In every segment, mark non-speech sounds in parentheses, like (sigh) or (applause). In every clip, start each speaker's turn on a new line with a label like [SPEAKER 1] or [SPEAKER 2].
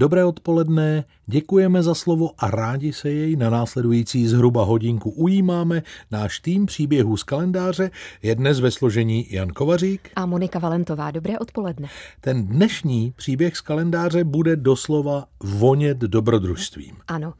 [SPEAKER 1] Dobré odpoledne, děkujeme za slovo a rádi se jej na následující zhruba hodinku ujímáme. Náš tým příběhů z kalendáře je dnes ve složení Jan Kovařík
[SPEAKER 2] a Monika Valentová. Dobré odpoledne.
[SPEAKER 1] Ten dnešní příběh z kalendáře bude doslova vonět dobrodružstvím.
[SPEAKER 2] Ano,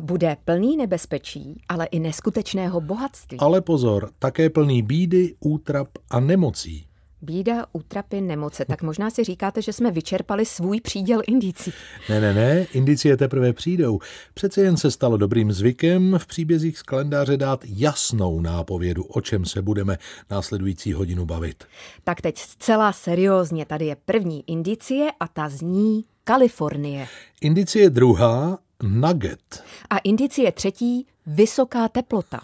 [SPEAKER 2] bude plný nebezpečí, ale i neskutečného bohatství.
[SPEAKER 1] Ale pozor, také plný bídy, útrap a nemocí.
[SPEAKER 2] Bída, útrapy, nemoce. Tak možná si říkáte, že jsme vyčerpali svůj příděl indicí.
[SPEAKER 1] Ne, ne, ne, indicie teprve přijdou. Přece jen se stalo dobrým zvykem v příbězích z kalendáře dát jasnou nápovědu, o čem se budeme následující hodinu bavit.
[SPEAKER 2] Tak teď zcela seriózně, tady je první indicie a ta zní Kalifornie.
[SPEAKER 1] Indicie druhá, nugget.
[SPEAKER 2] A indicie třetí, vysoká teplota.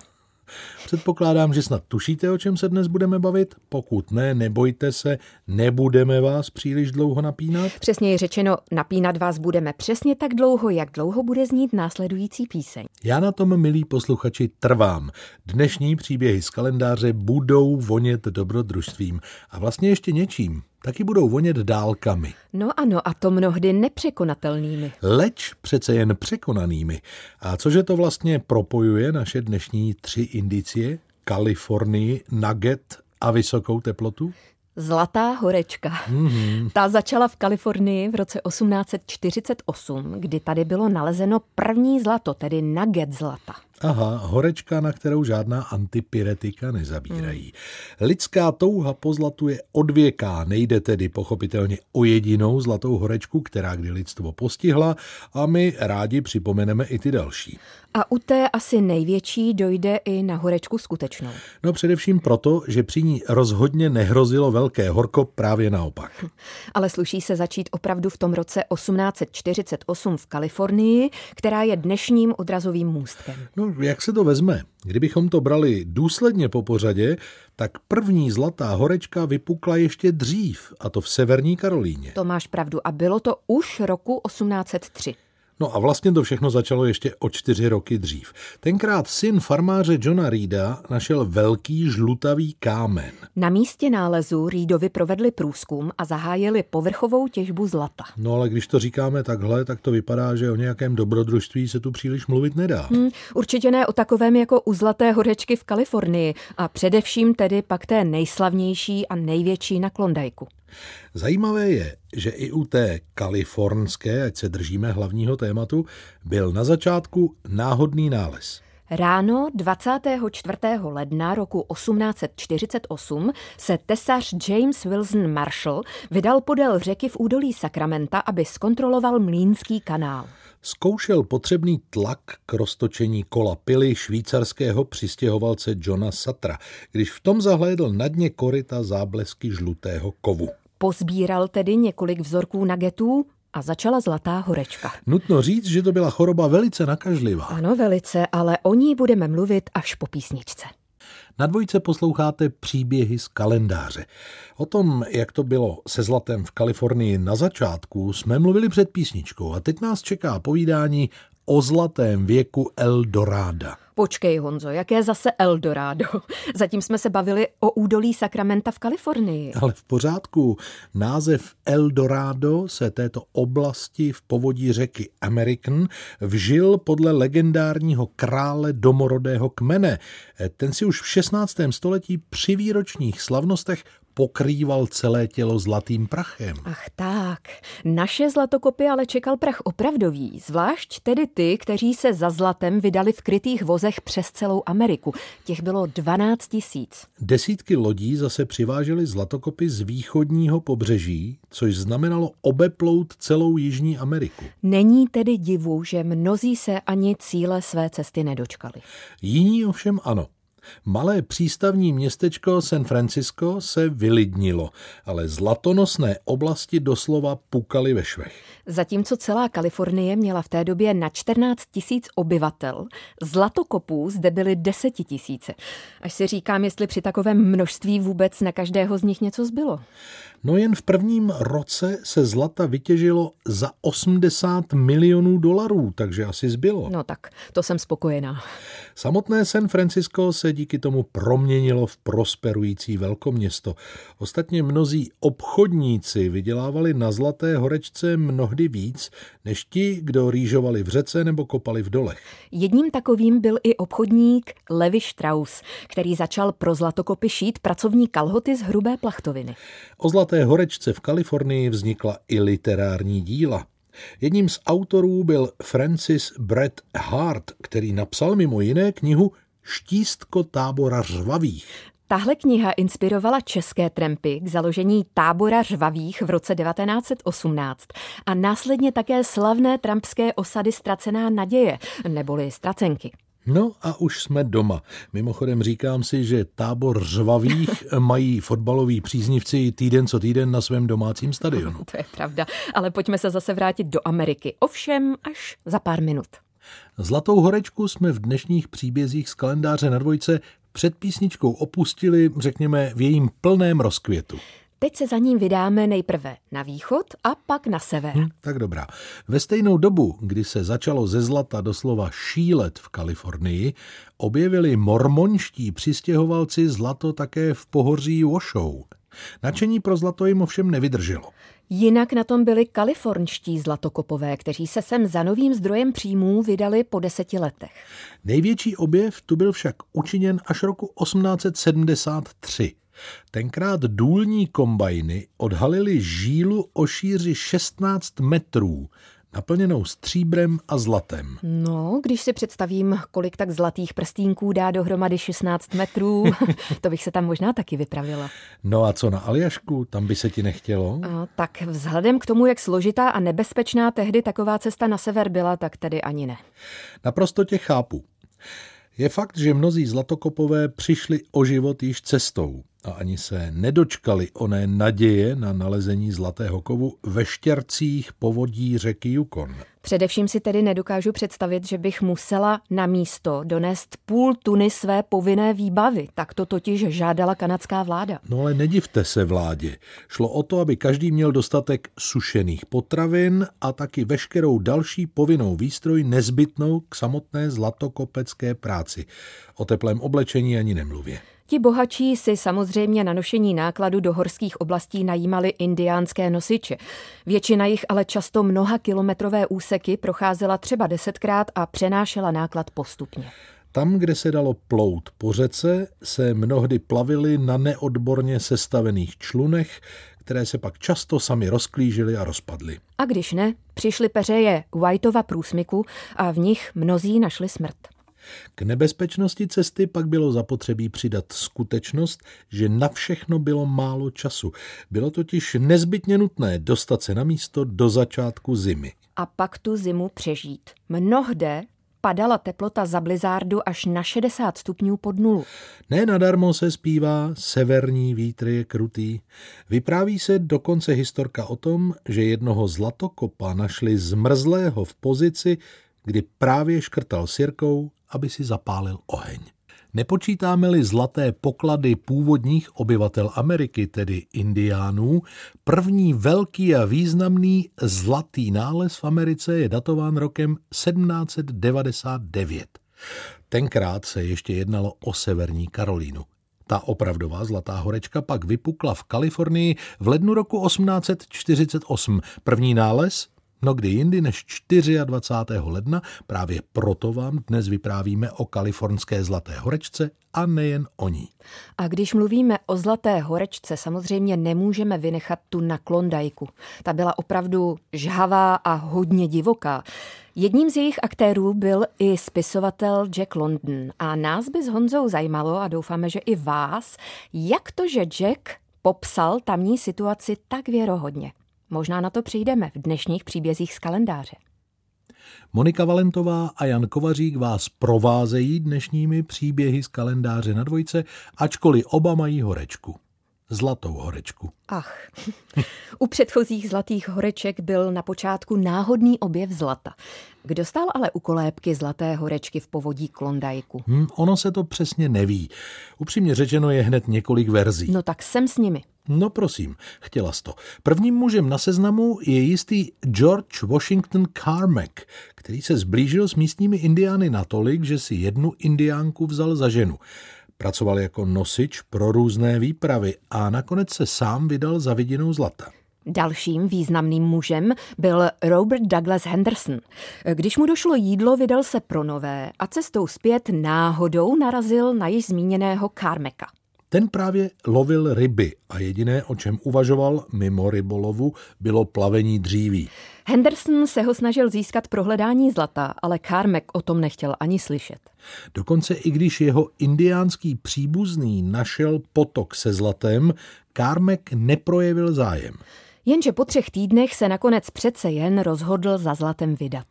[SPEAKER 1] Předpokládám, že snad tušíte, o čem se dnes budeme bavit. Pokud ne, nebojte se, nebudeme vás příliš dlouho napínat.
[SPEAKER 2] Přesněji řečeno, napínat vás budeme přesně tak dlouho, jak dlouho bude znít následující píseň.
[SPEAKER 1] Já na tom, milí posluchači, trvám. Dnešní příběhy z kalendáře budou vonět dobrodružstvím a vlastně ještě něčím taky budou vonět dálkami.
[SPEAKER 2] No ano, a to mnohdy nepřekonatelnými.
[SPEAKER 1] Leč přece jen překonanými. A cože to vlastně propojuje naše dnešní tři indicie? Kalifornii, nugget a vysokou teplotu?
[SPEAKER 2] Zlatá horečka. Mm-hmm. Ta začala v Kalifornii v roce 1848, kdy tady bylo nalezeno první zlato, tedy nugget zlata.
[SPEAKER 1] Aha, horečka, na kterou žádná antipiretika nezabírají. Hmm. Lidská touha po zlatu je odvěká, nejde tedy pochopitelně o jedinou zlatou horečku, která kdy lidstvo postihla a my rádi připomeneme i ty další.
[SPEAKER 2] A u té asi největší dojde i na horečku skutečnou.
[SPEAKER 1] No především proto, že při ní rozhodně nehrozilo velké horko, právě naopak. (laughs)
[SPEAKER 2] Ale sluší se začít opravdu v tom roce 1848 v Kalifornii, která je dnešním odrazovým můstkem.
[SPEAKER 1] No jak se to vezme? Kdybychom to brali důsledně po pořadě, tak první zlatá horečka vypukla ještě dřív, a to v severní Karolíně.
[SPEAKER 2] To máš pravdu a bylo to už roku 1803.
[SPEAKER 1] No a vlastně to všechno začalo ještě o čtyři roky dřív. Tenkrát syn farmáře Johna Reeda našel velký žlutavý kámen.
[SPEAKER 2] Na místě nálezu Reedovi provedli průzkum a zahájili povrchovou těžbu zlata.
[SPEAKER 1] No ale když to říkáme takhle, tak to vypadá, že o nějakém dobrodružství se tu příliš mluvit nedá.
[SPEAKER 2] Hmm, určitě ne o takovém jako u Zlaté horečky v Kalifornii a především tedy pak té nejslavnější a největší na Klondajku.
[SPEAKER 1] Zajímavé je, že i u té kalifornské, ať se držíme hlavního tématu, byl na začátku náhodný nález.
[SPEAKER 2] Ráno 24. ledna roku 1848 se tesař James Wilson Marshall vydal podél řeky v údolí Sakramenta, aby zkontroloval Mlínský kanál.
[SPEAKER 1] Zkoušel potřebný tlak k roztočení kola pily švýcarského přistěhovalce Johna Satra, když v tom zahlédl na dně koryta záblesky žlutého kovu.
[SPEAKER 2] Pozbíral tedy několik vzorků nagetů a začala zlatá horečka.
[SPEAKER 1] Nutno říct, že to byla choroba velice nakažlivá.
[SPEAKER 2] Ano, velice, ale o ní budeme mluvit až po písničce.
[SPEAKER 1] Na dvojce posloucháte příběhy z kalendáře. O tom, jak to bylo se zlatem v Kalifornii na začátku, jsme mluvili před písničkou a teď nás čeká povídání o zlatém věku Eldoráda.
[SPEAKER 2] Počkej, Honzo, jaké zase Eldorado? (laughs) Zatím jsme se bavili o údolí Sakramenta v Kalifornii.
[SPEAKER 1] Ale v pořádku. Název Eldorado se této oblasti v povodí řeky American vžil podle legendárního krále domorodého kmene. Ten si už v 16. století při výročních slavnostech pokrýval celé tělo zlatým prachem.
[SPEAKER 2] Ach tak, naše zlatokopy ale čekal prach opravdový, zvlášť tedy ty, kteří se za zlatem vydali v krytých vozech přes celou Ameriku. Těch bylo 12 tisíc.
[SPEAKER 1] Desítky lodí zase přivážely zlatokopy z východního pobřeží, což znamenalo obeplout celou Jižní Ameriku.
[SPEAKER 2] Není tedy divu, že mnozí se ani cíle své cesty nedočkali.
[SPEAKER 1] Jiní ovšem ano. Malé přístavní městečko San Francisco se vylidnilo, ale zlatonosné oblasti doslova pukaly ve švech.
[SPEAKER 2] Zatímco celá Kalifornie měla v té době na 14 tisíc obyvatel, zlatokopů zde byly desetitisíce. Až si říkám, jestli při takovém množství vůbec na každého z nich něco zbylo.
[SPEAKER 1] No jen v prvním roce se zlata vytěžilo za 80 milionů dolarů, takže asi zbylo.
[SPEAKER 2] No tak, to jsem spokojená.
[SPEAKER 1] Samotné San Francisco se díky tomu proměnilo v prosperující velkoměsto. Ostatně mnozí obchodníci vydělávali na Zlaté horečce mnohdy víc, než ti, kdo rýžovali v řece nebo kopali v dolech.
[SPEAKER 2] Jedním takovým byl i obchodník Levi Strauss, který začal pro zlatokopy šít pracovní kalhoty z hrubé plachtoviny.
[SPEAKER 1] O Zlaté horečce v Kalifornii vznikla i literární díla. Jedním z autorů byl Francis Brett Hart, který napsal mimo jiné knihu Štístko tábora řvavých.
[SPEAKER 2] Tahle kniha inspirovala české trampy k založení tábora řvavých v roce 1918 a následně také slavné trampské osady Ztracená naděje, neboli Stracenky.
[SPEAKER 1] No a už jsme doma. Mimochodem říkám si, že tábor řvavých (laughs) mají fotbaloví příznivci týden co týden na svém domácím stadionu.
[SPEAKER 2] To je pravda, ale pojďme se zase vrátit do Ameriky. Ovšem až za pár minut.
[SPEAKER 1] Zlatou horečku jsme v dnešních příbězích z kalendáře na dvojce před písničkou opustili, řekněme, v jejím plném rozkvětu.
[SPEAKER 2] Teď se za ním vydáme nejprve na východ a pak na sever. Hm,
[SPEAKER 1] tak dobrá. Ve stejnou dobu, kdy se začalo ze zlata doslova šílet v Kalifornii, objevili mormonští přistěhovalci zlato také v pohoří Washoe. Načení pro zlato jim ovšem nevydrželo.
[SPEAKER 2] Jinak na tom byli kalifornští zlatokopové, kteří se sem za novým zdrojem příjmů vydali po deseti letech.
[SPEAKER 1] Největší objev tu byl však učiněn až roku 1873. Tenkrát důlní kombajny odhalily žílu o šíři 16 metrů, naplněnou stříbrem a zlatem.
[SPEAKER 2] No, když si představím, kolik tak zlatých prstínků dá dohromady 16 metrů, (laughs) to bych se tam možná taky vypravila.
[SPEAKER 1] No a co na Aljašku, tam by se ti nechtělo?
[SPEAKER 2] A, tak vzhledem k tomu, jak složitá a nebezpečná tehdy taková cesta na sever byla, tak tedy ani ne.
[SPEAKER 1] Naprosto tě chápu. Je fakt, že mnozí zlatokopové přišli o život již cestou a ani se nedočkali oné naděje na nalezení zlatého kovu ve štěrcích povodí řeky Yukon.
[SPEAKER 2] Především si tedy nedokážu představit, že bych musela na místo donést půl tuny své povinné výbavy. Tak to totiž žádala kanadská vláda.
[SPEAKER 1] No ale nedivte se vládě. Šlo o to, aby každý měl dostatek sušených potravin a taky veškerou další povinnou výstroj nezbytnou k samotné zlatokopecké práci. O teplém oblečení ani nemluvě.
[SPEAKER 2] Ti bohatší si samozřejmě na nošení nákladu do horských oblastí najímali indiánské nosiče. Většina jich ale často mnoha kilometrové úseky procházela třeba desetkrát a přenášela náklad postupně.
[SPEAKER 1] Tam, kde se dalo plout po řece, se mnohdy plavili na neodborně sestavených člunech, které se pak často sami rozklížily a rozpadly.
[SPEAKER 2] A když ne, přišly peřeje Whiteova průsmyku a v nich mnozí našli smrt.
[SPEAKER 1] K nebezpečnosti cesty pak bylo zapotřebí přidat skutečnost, že na všechno bylo málo času. Bylo totiž nezbytně nutné dostat se na místo do začátku zimy.
[SPEAKER 2] A pak tu zimu přežít. Mnohde padala teplota za blizárdu až na 60 stupňů pod nulu.
[SPEAKER 1] Ne nadarmo se zpívá Severní vítr je krutý. Vypráví se dokonce historka o tom, že jednoho zlatokopa našli zmrzlého v pozici, kdy právě škrtal sirkou aby si zapálil oheň. Nepočítáme-li zlaté poklady původních obyvatel Ameriky, tedy indiánů, první velký a významný zlatý nález v Americe je datován rokem 1799. Tenkrát se ještě jednalo o severní Karolínu. Ta opravdová zlatá horečka pak vypukla v Kalifornii v lednu roku 1848. První nález No kdy jindy než 24. ledna, právě proto vám dnes vyprávíme o kalifornské Zlaté horečce a nejen o ní.
[SPEAKER 2] A když mluvíme o Zlaté horečce, samozřejmě nemůžeme vynechat tu na Klondajku. Ta byla opravdu žhavá a hodně divoká. Jedním z jejich aktérů byl i spisovatel Jack London a nás by s Honzou zajímalo a doufáme, že i vás, jak to, že Jack popsal tamní situaci tak věrohodně. Možná na to přijdeme v dnešních příbězích z kalendáře.
[SPEAKER 1] Monika Valentová a Jan Kovařík vás provázejí dnešními příběhy z kalendáře na dvojce, ačkoliv oba mají horečku. Zlatou horečku.
[SPEAKER 2] Ach, u předchozích zlatých horeček byl na počátku náhodný objev zlata. Kdo stál ale u kolébky zlaté horečky v povodí Klondajku?
[SPEAKER 1] Hmm, ono se to přesně neví. Upřímně řečeno je hned několik verzí.
[SPEAKER 2] No tak jsem s nimi.
[SPEAKER 1] No prosím, chtěla to. Prvním mužem na seznamu je jistý George Washington Carmack, který se zblížil s místními indiány natolik, že si jednu indiánku vzal za ženu. Pracoval jako nosič pro různé výpravy a nakonec se sám vydal za vidinou zlata.
[SPEAKER 2] Dalším významným mužem byl Robert Douglas Henderson. Když mu došlo jídlo, vydal se pro nové a cestou zpět náhodou narazil na již zmíněného Carmeka.
[SPEAKER 1] Ten právě lovil ryby a jediné, o čem uvažoval mimo rybolovu, bylo plavení dříví.
[SPEAKER 2] Henderson se ho snažil získat pro hledání zlata, ale Carmack o tom nechtěl ani slyšet.
[SPEAKER 1] Dokonce i když jeho indiánský příbuzný našel potok se zlatem, Carmack neprojevil zájem.
[SPEAKER 2] Jenže po třech týdnech se nakonec přece jen rozhodl za zlatem vydat.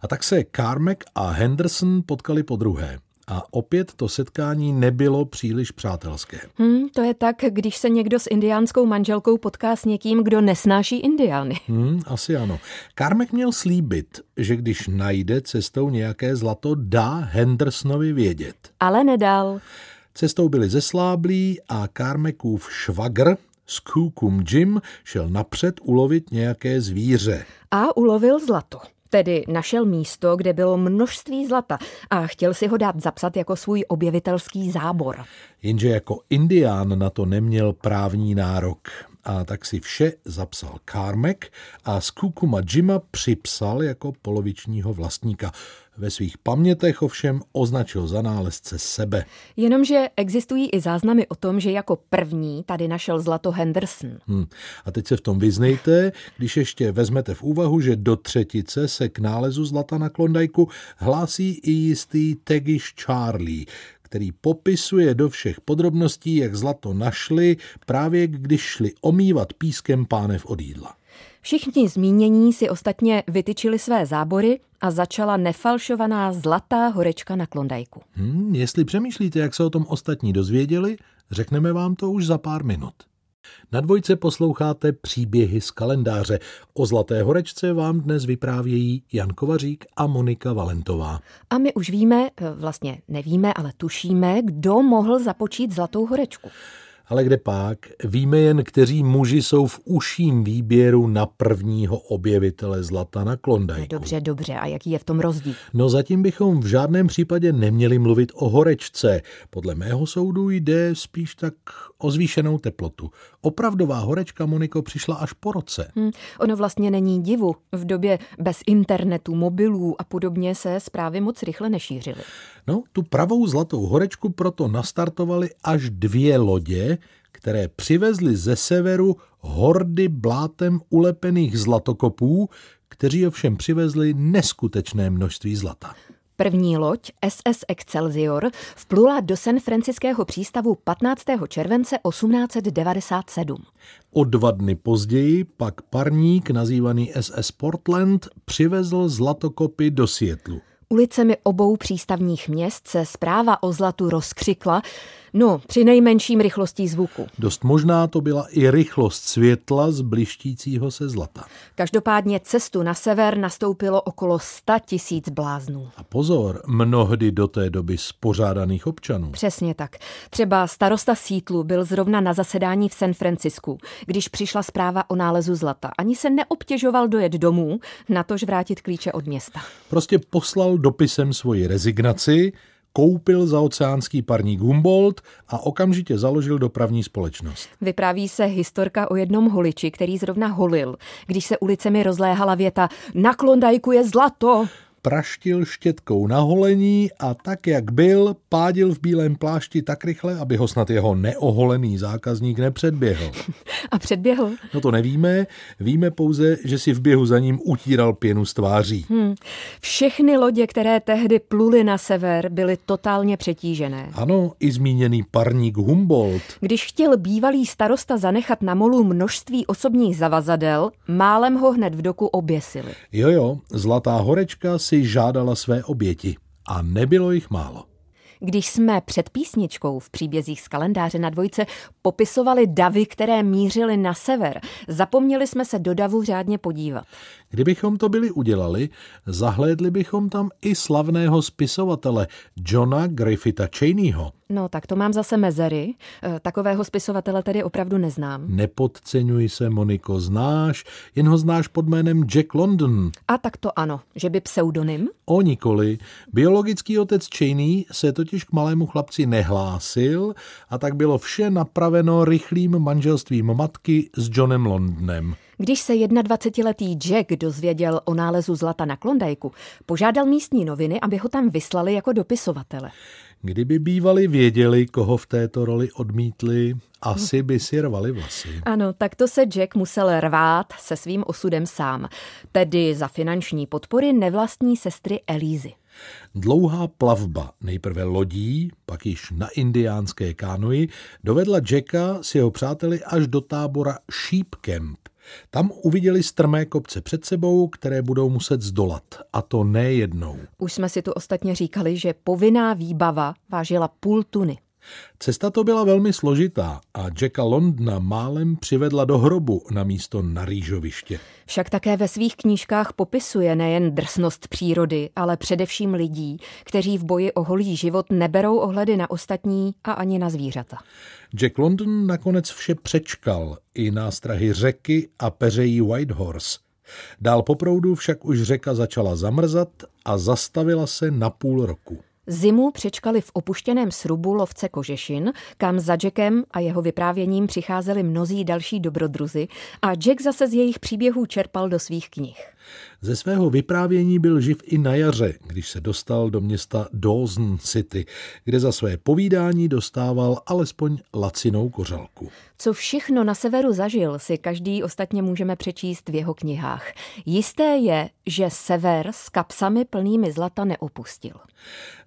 [SPEAKER 1] A tak se Carmack a Henderson potkali po druhé. A opět to setkání nebylo příliš přátelské.
[SPEAKER 2] Hmm, to je tak, když se někdo s indiánskou manželkou potká s někým, kdo nesnáší indiány.
[SPEAKER 1] Hmm, asi ano. Carmack měl slíbit, že když najde cestou nějaké zlato, dá Hendersonovi vědět.
[SPEAKER 2] Ale nedal.
[SPEAKER 1] Cestou byli zesláblí a Carmackův švagr, Skookum Jim, šel napřed ulovit nějaké zvíře.
[SPEAKER 2] A ulovil zlato. Tedy našel místo, kde bylo množství zlata a chtěl si ho dát zapsat jako svůj objevitelský zábor.
[SPEAKER 1] Jenže jako indián na to neměl právní nárok a tak si vše zapsal Carmack a Skukuma Jima připsal jako polovičního vlastníka. Ve svých pamětech ovšem označil za nálezce sebe.
[SPEAKER 2] Jenomže existují i záznamy o tom, že jako první tady našel zlato Henderson.
[SPEAKER 1] Hmm. A teď se v tom vyznejte, když ještě vezmete v úvahu, že do třetice se k nálezu zlata na Klondajku hlásí i jistý Tegish Charlie, který popisuje do všech podrobností, jak zlato našli, právě když šli omývat pískem pánev od jídla.
[SPEAKER 2] Všichni zmínění si ostatně vytyčili své zábory a začala nefalšovaná zlatá horečka na Klondajku.
[SPEAKER 1] Hmm, jestli přemýšlíte, jak se o tom ostatní dozvěděli, řekneme vám to už za pár minut. Na dvojce posloucháte příběhy z kalendáře. O Zlaté horečce vám dnes vyprávějí Jan Kovařík a Monika Valentová.
[SPEAKER 2] A my už víme, vlastně nevíme, ale tušíme, kdo mohl započít Zlatou horečku.
[SPEAKER 1] Ale kde pak? Víme jen, kteří muži jsou v uším výběru na prvního objevitele zlata na Klondajku.
[SPEAKER 2] Dobře, dobře. A jaký je v tom rozdíl?
[SPEAKER 1] No zatím bychom v žádném případě neměli mluvit o horečce. Podle mého soudu jde spíš tak o zvýšenou teplotu. Opravdová horečka, Moniko, přišla až po roce.
[SPEAKER 2] Hmm, ono vlastně není divu. V době bez internetu, mobilů a podobně se zprávy moc rychle nešířily.
[SPEAKER 1] No, tu pravou zlatou horečku proto nastartovaly až dvě lodě, které přivezly ze severu hordy blátem ulepených zlatokopů, kteří ovšem přivezli neskutečné množství zlata.
[SPEAKER 2] První loď SS Excelsior vplula do San Franciského přístavu 15. července 1897.
[SPEAKER 1] O dva dny později pak parník nazývaný SS Portland přivezl zlatokopy do Sietlu.
[SPEAKER 2] Ulicemi obou přístavních měst se zpráva o zlatu rozkřikla, No, při nejmenším rychlostí zvuku.
[SPEAKER 1] Dost možná to byla i rychlost světla z blištícího se zlata.
[SPEAKER 2] Každopádně cestu na sever nastoupilo okolo 100 tisíc bláznů.
[SPEAKER 1] A pozor, mnohdy do té doby spořádaných občanů.
[SPEAKER 2] Přesně tak. Třeba starosta Sítlu byl zrovna na zasedání v San Francisku, když přišla zpráva o nálezu zlata. Ani se neobtěžoval dojet domů, natož vrátit klíče od města.
[SPEAKER 1] Prostě poslal dopisem svoji rezignaci, koupil za oceánský parník Humboldt a okamžitě založil dopravní společnost.
[SPEAKER 2] Vypráví se historka o jednom holiči, který zrovna holil, když se ulicemi rozléhala věta Na Klondajku je zlato
[SPEAKER 1] praštil štětkou na holení a tak, jak byl, pádil v bílém plášti tak rychle, aby ho snad jeho neoholený zákazník nepředběhl. (laughs)
[SPEAKER 2] A předběhl?
[SPEAKER 1] No to nevíme, víme pouze, že si v běhu za ním utíral pěnu z tváří. Hmm.
[SPEAKER 2] Všechny lodě, které tehdy pluly na sever, byly totálně přetížené.
[SPEAKER 1] Ano, i zmíněný parník Humboldt.
[SPEAKER 2] Když chtěl bývalý starosta zanechat na molu množství osobních zavazadel, málem ho hned v doku oběsili.
[SPEAKER 1] Jo, jo, Zlatá horečka si žádala své oběti a nebylo jich málo.
[SPEAKER 2] Když jsme před písničkou v příbězích z kalendáře na dvojce popisovali davy, které mířily na sever, zapomněli jsme se do davu řádně podívat.
[SPEAKER 1] Kdybychom to byli udělali, zahlédli bychom tam i slavného spisovatele Johna Griffitha Cheneyho.
[SPEAKER 2] No, tak to mám zase mezery. E, takového spisovatele tedy opravdu neznám.
[SPEAKER 1] Nepodceňuj se, Moniko, znáš, jen ho znáš pod jménem Jack London.
[SPEAKER 2] A tak to ano, že by pseudonym?
[SPEAKER 1] O nikoli. Biologický otec Cheney se totiž k malému chlapci nehlásil a tak bylo vše napraveno rychlým manželstvím matky s Johnem Londonem.
[SPEAKER 2] Když se 21-letý Jack dozvěděl o nálezu zlata na Klondajku, požádal místní noviny, aby ho tam vyslali jako dopisovatele.
[SPEAKER 1] Kdyby bývali věděli, koho v této roli odmítli, asi by si rvali vlasy.
[SPEAKER 2] Ano, tak to se Jack musel rvát se svým osudem sám, tedy za finanční podpory nevlastní sestry Elízy.
[SPEAKER 1] Dlouhá plavba, nejprve lodí, pak již na indiánské kánoji, dovedla Jacka s jeho přáteli až do tábora Sheep Camp, tam uviděli strmé kopce před sebou, které budou muset zdolat. A to nejednou.
[SPEAKER 2] Už jsme si tu ostatně říkali, že povinná výbava vážila půl tuny.
[SPEAKER 1] Cesta to byla velmi složitá a Jacka Londna málem přivedla do hrobu na místo na rýžoviště.
[SPEAKER 2] Však také ve svých knížkách popisuje nejen drsnost přírody, ale především lidí, kteří v boji o holý život neberou ohledy na ostatní a ani na zvířata.
[SPEAKER 1] Jack London nakonec vše přečkal, i nástrahy řeky a peřejí Whitehorse. Dál po proudu však už řeka začala zamrzat a zastavila se na půl roku.
[SPEAKER 2] Zimu přečkali v opuštěném srubu lovce Kožešin, kam za Jackem a jeho vyprávěním přicházeli mnozí další dobrodruzi a Jack zase z jejich příběhů čerpal do svých knih.
[SPEAKER 1] Ze svého vyprávění byl živ i na jaře, když se dostal do města Dawson City, kde za své povídání dostával alespoň lacinou kořalku.
[SPEAKER 2] Co všechno na severu zažil, si každý ostatně můžeme přečíst v jeho knihách. Jisté je, že sever s kapsami plnými zlata neopustil.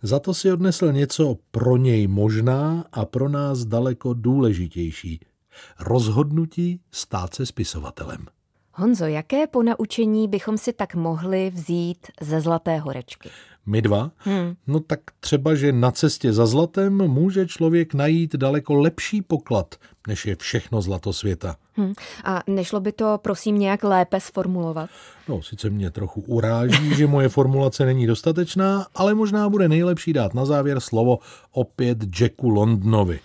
[SPEAKER 1] Za to si odnesl něco pro něj možná a pro nás daleko důležitější. Rozhodnutí stát se spisovatelem.
[SPEAKER 2] Honzo, jaké ponaučení bychom si tak mohli vzít ze Zlaté horečky?
[SPEAKER 1] My dva? Hmm. No tak třeba, že na cestě za zlatem může člověk najít daleko lepší poklad, než je všechno zlato světa.
[SPEAKER 2] Hmm. A nešlo by to, prosím, nějak lépe sformulovat?
[SPEAKER 1] No, sice mě trochu uráží, že moje formulace není dostatečná, ale možná bude nejlepší dát na závěr slovo opět Jacku Londonovi.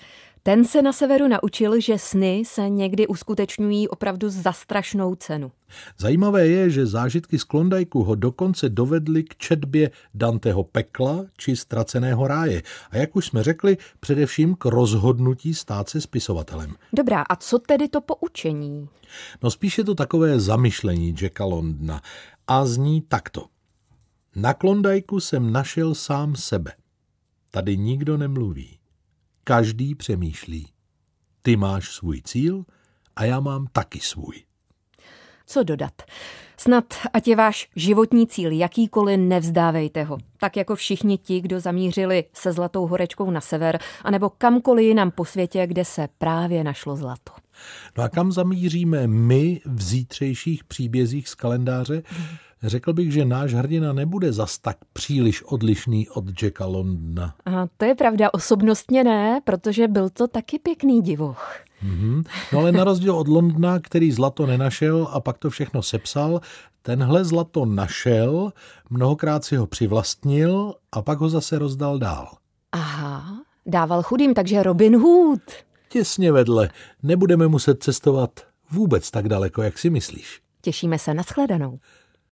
[SPEAKER 2] Ten se na severu naučil, že sny se někdy uskutečňují opravdu za strašnou cenu.
[SPEAKER 1] Zajímavé je, že zážitky z Klondajku ho dokonce dovedly k četbě Danteho pekla či ztraceného ráje. A jak už jsme řekli, především k rozhodnutí stát se spisovatelem.
[SPEAKER 2] Dobrá, a co tedy to poučení?
[SPEAKER 1] No spíše to takové zamyšlení Jacka Londna. A zní takto. Na Klondajku jsem našel sám sebe. Tady nikdo nemluví. Každý přemýšlí. Ty máš svůj cíl a já mám taky svůj.
[SPEAKER 2] Co dodat? Snad, ať je váš životní cíl jakýkoliv, nevzdávejte ho. Tak jako všichni ti, kdo zamířili se Zlatou horečkou na sever, anebo kamkoliv jinam po světě, kde se právě našlo zlato.
[SPEAKER 1] No a kam zamíříme my v zítřejších příbězích z kalendáře? Řekl bych, že náš hrdina nebude zas tak příliš odlišný od Jacka Londona.
[SPEAKER 2] A to je pravda, osobnostně ne, protože byl to taky pěkný divoch.
[SPEAKER 1] Mm-hmm. No ale na rozdíl od Londna, který zlato nenašel a pak to všechno sepsal, tenhle zlato našel, mnohokrát si ho přivlastnil a pak ho zase rozdal dál.
[SPEAKER 2] Aha, dával chudým, takže Robin Hood.
[SPEAKER 1] Těsně vedle, nebudeme muset cestovat vůbec tak daleko, jak si myslíš.
[SPEAKER 2] Těšíme se na shledanou.